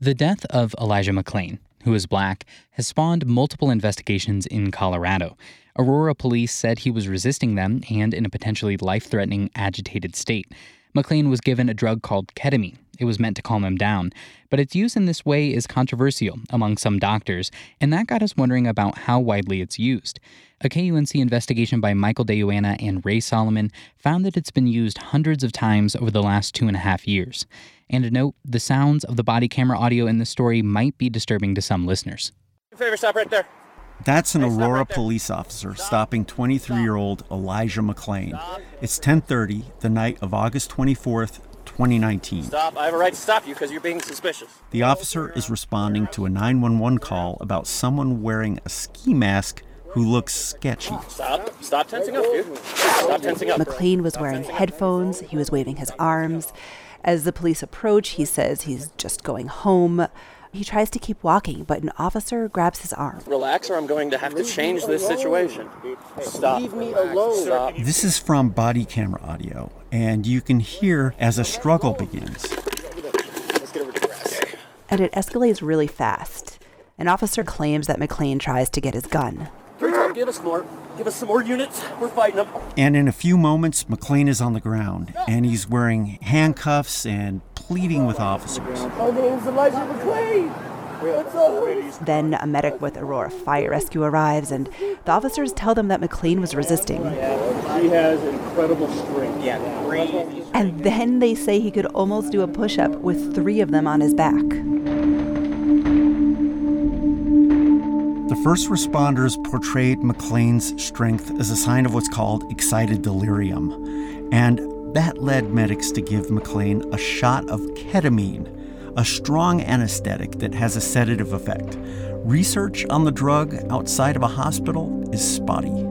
The death of Elijah McClain, who is black, has spawned multiple investigations in Colorado. Aurora police said he was resisting them and in a potentially life threatening, agitated state. McClain was given a drug called ketamine. It was meant to calm him down, but its use in this way is controversial among some doctors, and that got us wondering about how widely it's used. A KUNC investigation by Michael DeYoanna and Rae Solomon found that it's been used hundreds of times over the last two and a half years. And a note the sounds of the body camera audio in this story might be disturbing to some listeners. Favor, stop right there. That's an Aurora police officer stopping 23-year-old Elijah McClain. It's 10:30, the night of August 24th, 2019. Stop. I have a right to stop you because you're being suspicious. The officer is responding to a 911 call about someone wearing a ski mask who looks sketchy. Stop. Stop tensing up, dude. Stop tensing up. McClain was wearing headphones. He was waving his arms. As the police approach, he says he's just going home. He tries to keep walking, but an officer grabs his arm. Relax, or I'm going to have to change this situation. Stop. Leave me alone. Stop. This is from body camera audio, and you can hear as a struggle begins. And it escalates really fast. An officer claims that McClain tries to get his gun. Give us more. Give us some more units. We're fighting them. And in a few moments, McClain is on the ground, and he's wearing handcuffs and pleading with officers. My name's Elijah McClain. What's up? Then a medic with Aurora Fire Rescue arrives, and the officers tell them that McClain was resisting. He has incredible strength. Yeah, And then they say he could almost do a push up with three of them on his back. The first responders portrayed McClain's strength as a sign of what's called excited delirium. And that led medics to give McClain a shot of ketamine, a strong anesthetic that has a sedative effect. Research on the drug outside of a hospital is spotty.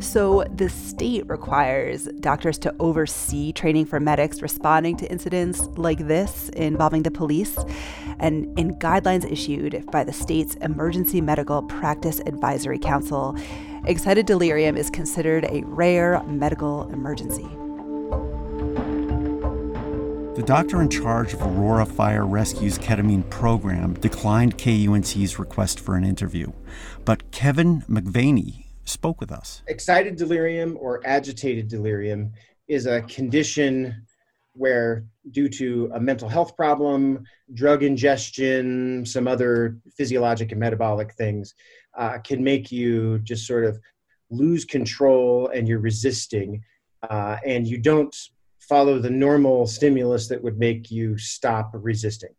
So, the state requires doctors to oversee training for medics responding to incidents like this involving the police. And in guidelines issued by the state's Emergency Medical Practice Advisory Council, excited delirium is considered a rare medical emergency. The doctor in charge of Aurora Fire Rescue's ketamine program declined KUNC's request for an interview. But Kevin McVaney spoke with us. Excited delirium or agitated delirium is a condition where, due to a mental health problem, drug ingestion, some other physiologic and metabolic things, uh, can make you just sort of lose control and you're resisting, uh, and you don't follow the normal stimulus that would make you stop resisting.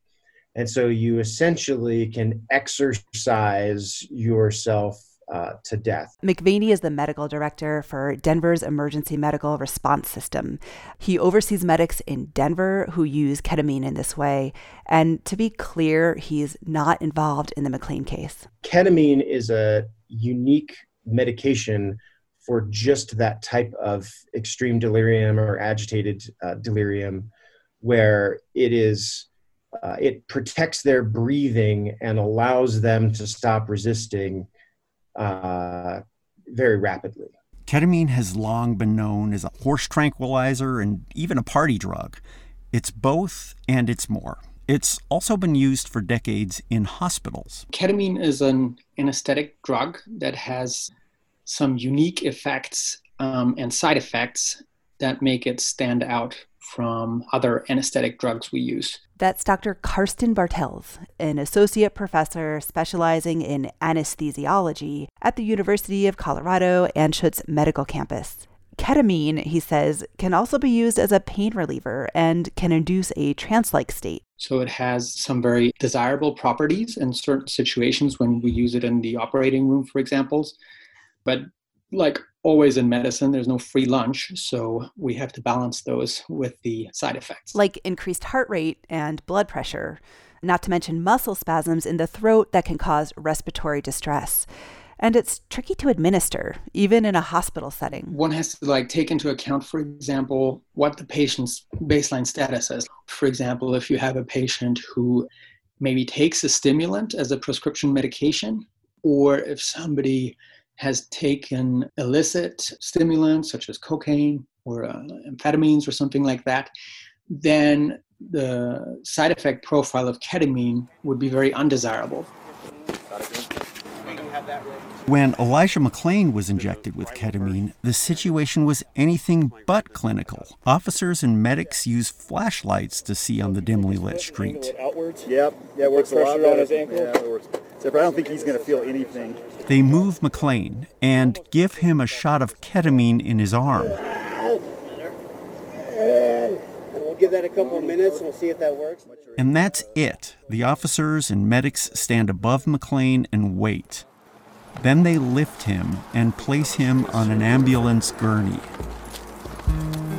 And so you essentially can exercise yourself uh, to death. McVaney is the medical director for Denver's Emergency Medical Response System. He oversees medics in Denver who use ketamine in this way. And to be clear, he's not involved in the McClain case. Ketamine is a unique medication for just that type of extreme delirium or agitated uh, delirium, where it is. Uh, it protects their breathing and allows them to stop resisting uh, very rapidly. Ketamine has long been known as a horse tranquilizer and even a party drug. It's both and it's more. It's also been used for decades in hospitals. Ketamine is an anesthetic drug that has some unique effects um, and side effects that make it stand out from other anesthetic drugs we use. That's Dr. Karsten Bartels, an associate professor specializing in anesthesiology at the University of Colorado Anschutz Medical Campus. Ketamine, he says, can also be used as a pain reliever and can induce a trance like state. So it has some very desirable properties in certain situations when we use it in the operating room, for example. But like always in medicine, there's no free lunch. So we have to balance those with the side effects. Like increased heart rate and blood pressure, not to mention muscle spasms in the throat that can cause respiratory distress. And it's tricky to administer, even in a hospital setting. One has to like take into account, for example, what the patient's baseline status is. For example, if you have a patient who maybe takes a stimulant as a prescription medication, or if somebody has taken illicit stimulants such as cocaine or uh, amphetamines or something like that, then the side effect profile of ketamine would be very undesirable. When Elijah McClain was injected with ketamine, the situation was anything but clinical. Officers and medics used flashlights to see on the dimly lit street. Outwards? Yep, yeah, it works a lot on his ankle. Yeah, it works. Except I don't think he's going to feel anything. They move McClain and give him a shot of ketamine in his arm. We'll give that a couple of minutes and we'll see if that works. And that's it. The officers and medics stand above McClain and wait. Then they lift him and place him on an ambulance gurney.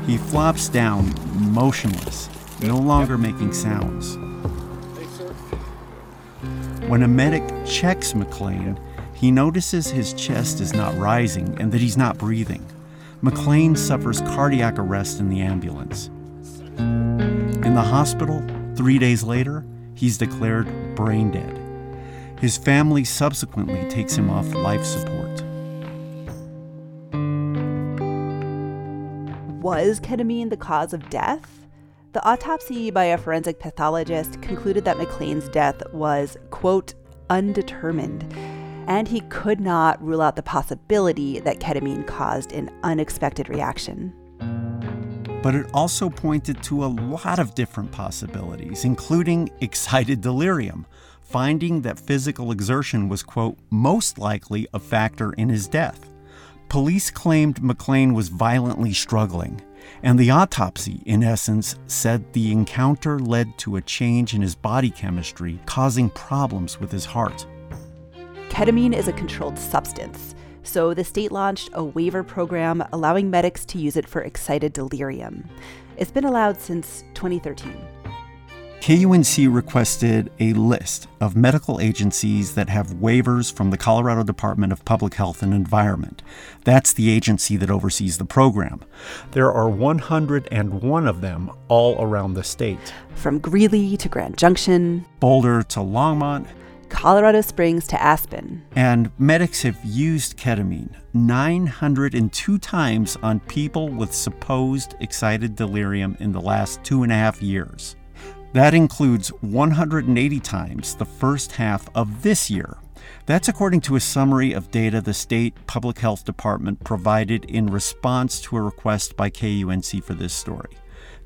He flops down, motionless, no longer making sounds. When a medic checks McClain, he notices his chest is not rising and that he's not breathing. McClain suffers cardiac arrest in the ambulance. In the hospital, three days later, he's declared brain dead. His family subsequently takes him off life support. Was ketamine the cause of death? The autopsy by a forensic pathologist concluded that McClain's death was, quote, undetermined, and he could not rule out the possibility that ketamine caused an unexpected reaction. But it also pointed to a lot of different possibilities, including excited delirium, finding that physical exertion was, quote, most likely a factor in his death. Police claimed McClain was violently struggling, and the autopsy, in essence, said the encounter led to a change in his body chemistry, causing problems with his heart. Ketamine is a controlled substance, so the state launched a waiver program allowing medics to use it for excited delirium. It's been allowed since 2013. KUNC requested a list of medical agencies that have waivers from the Colorado Department of Public Health and Environment. That's the agency that oversees the program. There are 101 of them all around the state. From Greeley to Grand Junction, Boulder to Longmont, Colorado Springs to Aspen. And medics have used ketamine 902 times on people with supposed excited delirium in the last two and a half years. That includes 180 times the first half of this year. That's according to a summary of data the state public health department provided in response to a request by KUNC for this story.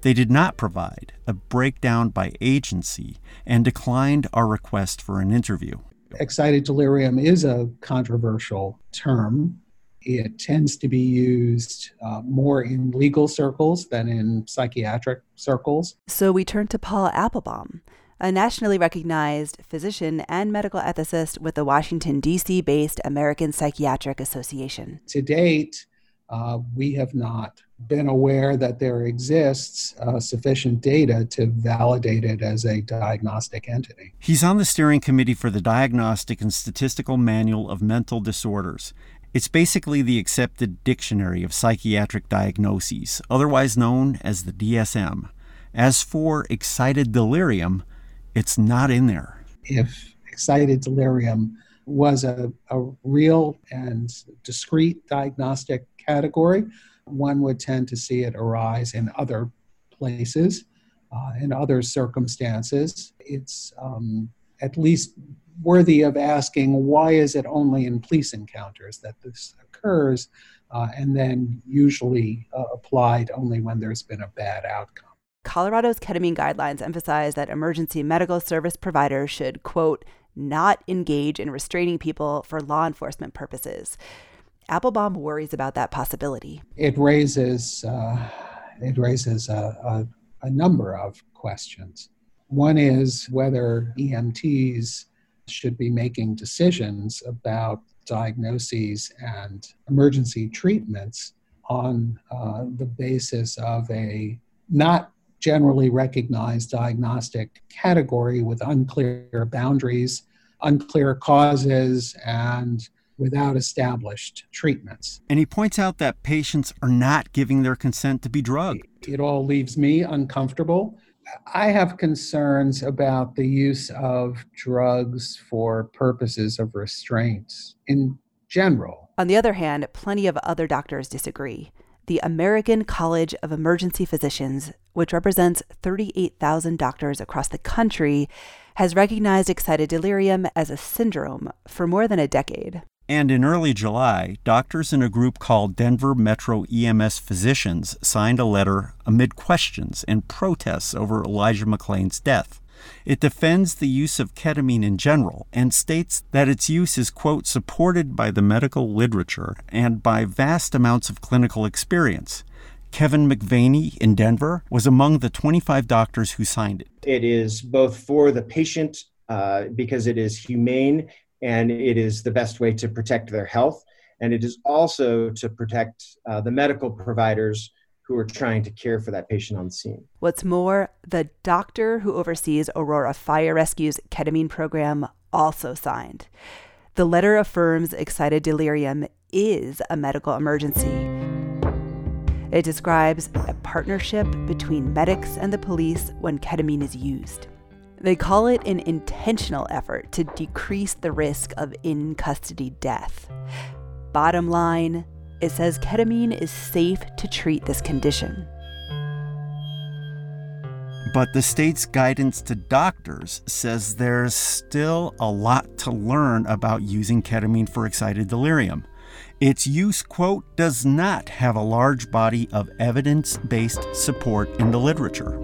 They did not provide a breakdown by agency and declined our request for an interview. Excited delirium is a controversial term. It tends to be used uh, more in legal circles than in psychiatric circles. So we turn to Paul Appelbaum, a nationally recognized physician and medical ethicist with the Washington, D.C. based American Psychiatric Association. To date, uh, we have not been aware that there exists uh, sufficient data to validate it as a diagnostic entity. He's on the steering committee for the Diagnostic and Statistical Manual of Mental Disorders. It's basically the accepted dictionary of psychiatric diagnoses, otherwise known as the DSM. As for excited delirium, it's not in there. If excited delirium was a, a real and discrete diagnostic category, one would tend to see it arise in other places, uh, in other circumstances. It's um, at least worthy of asking why is it only in police encounters that this occurs, uh, and then usually uh, applied only when there's been a bad outcome. Colorado's ketamine guidelines emphasize that emergency medical service providers should, quote, not engage in restraining people for law enforcement purposes. Appelbaum worries about that possibility. It raises uh, it raises a, a, a number of questions. One is whether EMTs should be making decisions about diagnoses and emergency treatments on uh, the basis of a not generally recognized diagnostic category with unclear boundaries, unclear causes, and without established treatments. And he points out that patients are not giving their consent to be drugged. It all leaves me uncomfortable. I have concerns about the use of drugs for purposes of restraint in general. On the other hand, plenty of other doctors disagree. the American College of Emergency Physicians, which represents 38,000 doctors across the country, has recognized excited delirium as a syndrome for more than a decade. And in early July, doctors in a group called Denver Metro EMS Physicians signed a letter amid questions and protests over Elijah McClain's death. It defends the use of ketamine in general and states that its use is, quote, supported by the medical literature and by vast amounts of clinical experience. Kevin McVaney in Denver was among the 25 doctors who signed it. It is both for the patient uh, because it is humane and it is the best way to protect their health. And it is also to protect uh, the medical providers who are trying to care for that patient on scene. What's more, the doctor who oversees Aurora Fire Rescue's ketamine program also signed. The letter affirms excited delirium is a medical emergency. It describes a partnership between medics and the police when ketamine is used. They call it an intentional effort to decrease the risk of in custody death. Bottom line, it says ketamine is safe to treat this condition. But the state's guidance to doctors says there's still a lot to learn about using ketamine for excited delirium. Its use, quote, does not have a large body of evidence based support in the literature.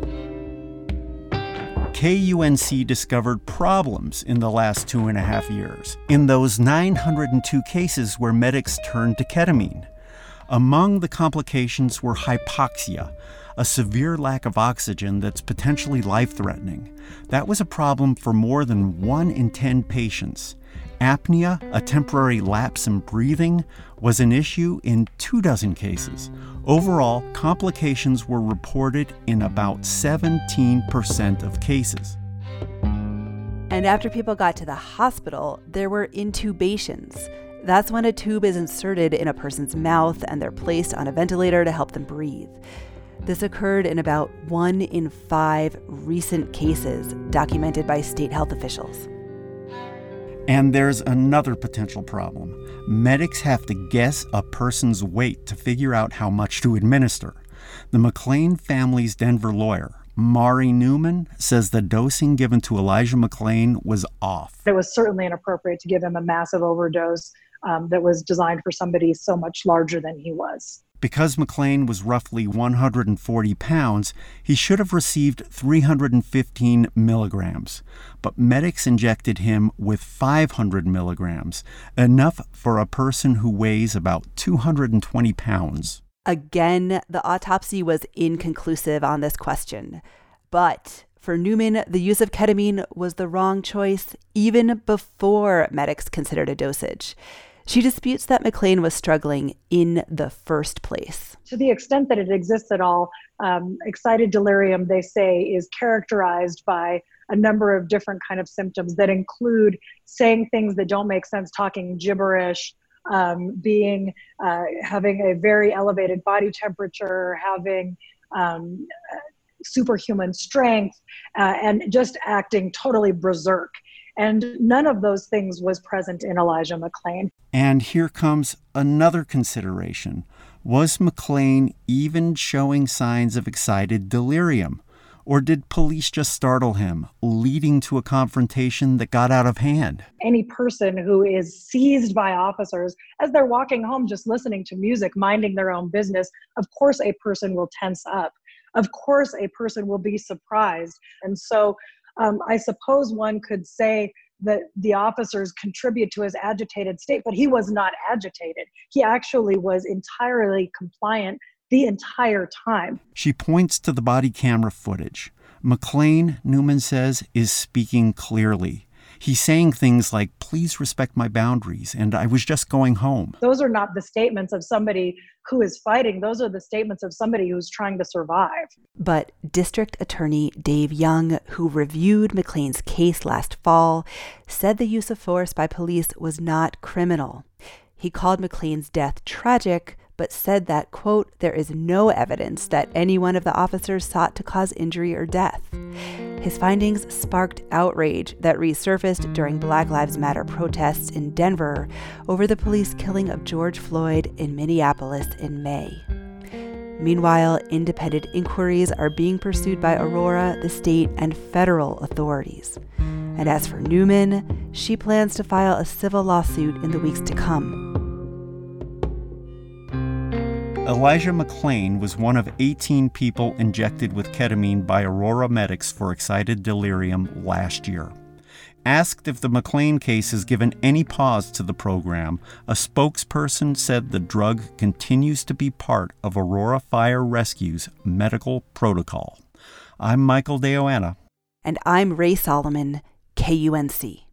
KUNC discovered problems in the last two and a half years in those 902 cases where medics turned to ketamine. Among the complications were hypoxia, a severe lack of oxygen that's potentially life threatening. That was a problem for more than one in 10 patients. Apnea, a temporary lapse in breathing, was an issue in two dozen cases. Overall, complications were reported in about 17% of cases. And after people got to the hospital, there were intubations. That's when a tube is inserted in a person's mouth and they're placed on a ventilator to help them breathe. This occurred in about one in five recent cases documented by state health officials. And there's another potential problem. Medics have to guess a person's weight to figure out how much to administer. The McClain family's Denver lawyer, Mari Newman, says the dosing given to Elijah McClain was off. It was certainly inappropriate to give him a massive overdose um, that was designed for somebody so much larger than he was. Because McClain was roughly 140 pounds, he should have received 315 milligrams. But medics injected him with 500 milligrams, enough for a person who weighs about 220 pounds. Again, the autopsy was inconclusive on this question. But for Newman, the use of ketamine was the wrong choice even before medics considered a dosage. She disputes that McClain was struggling in the first place. To the extent that it exists at all, um, excited delirium, they say, is characterized by a number of different kind of symptoms that include saying things that don't make sense, talking gibberish, um, being uh, having a very elevated body temperature, having um, superhuman strength, uh, and just acting totally berserk. And none of those things was present in Elijah McClain. And here comes another consideration. Was McClain even showing signs of excited delirium? Or did police just startle him, leading to a confrontation that got out of hand? Any person who is seized by officers as they're walking home just listening to music, minding their own business, of course a person will tense up. Of course a person will be surprised. And so um, I suppose one could say that the officers contribute to his agitated state, but he was not agitated. He actually was entirely compliant the entire time. She points to the body camera footage. McClain, Newman says, is speaking clearly. He's saying things like, please respect my boundaries, and I was just going home. Those are not the statements of somebody who is fighting. Those are the statements of somebody who's trying to survive. But District Attorney Dave Young, who reviewed McClain's case last fall, said the use of force by police was not criminal. He called McClain's death tragic, but said that, quote, there is no evidence that mm-hmm. any one of the officers sought to cause injury or death. His findings sparked outrage that resurfaced during Black Lives Matter protests in Denver over the police killing of George Floyd in Minneapolis in May. Meanwhile, independent inquiries are being pursued by Aurora, the state, and federal authorities. And as for Newman, she plans to file a civil lawsuit in the weeks to come. Elijah McClain was one of 18 people injected with ketamine by Aurora Medics for excited delirium last year. Asked if the McClain case has given any pause to the program, a spokesperson said the drug continues to be part of Aurora Fire Rescue's medical protocol. I'm Michael DeYoanna. And I'm Rae Solomon, KUNC.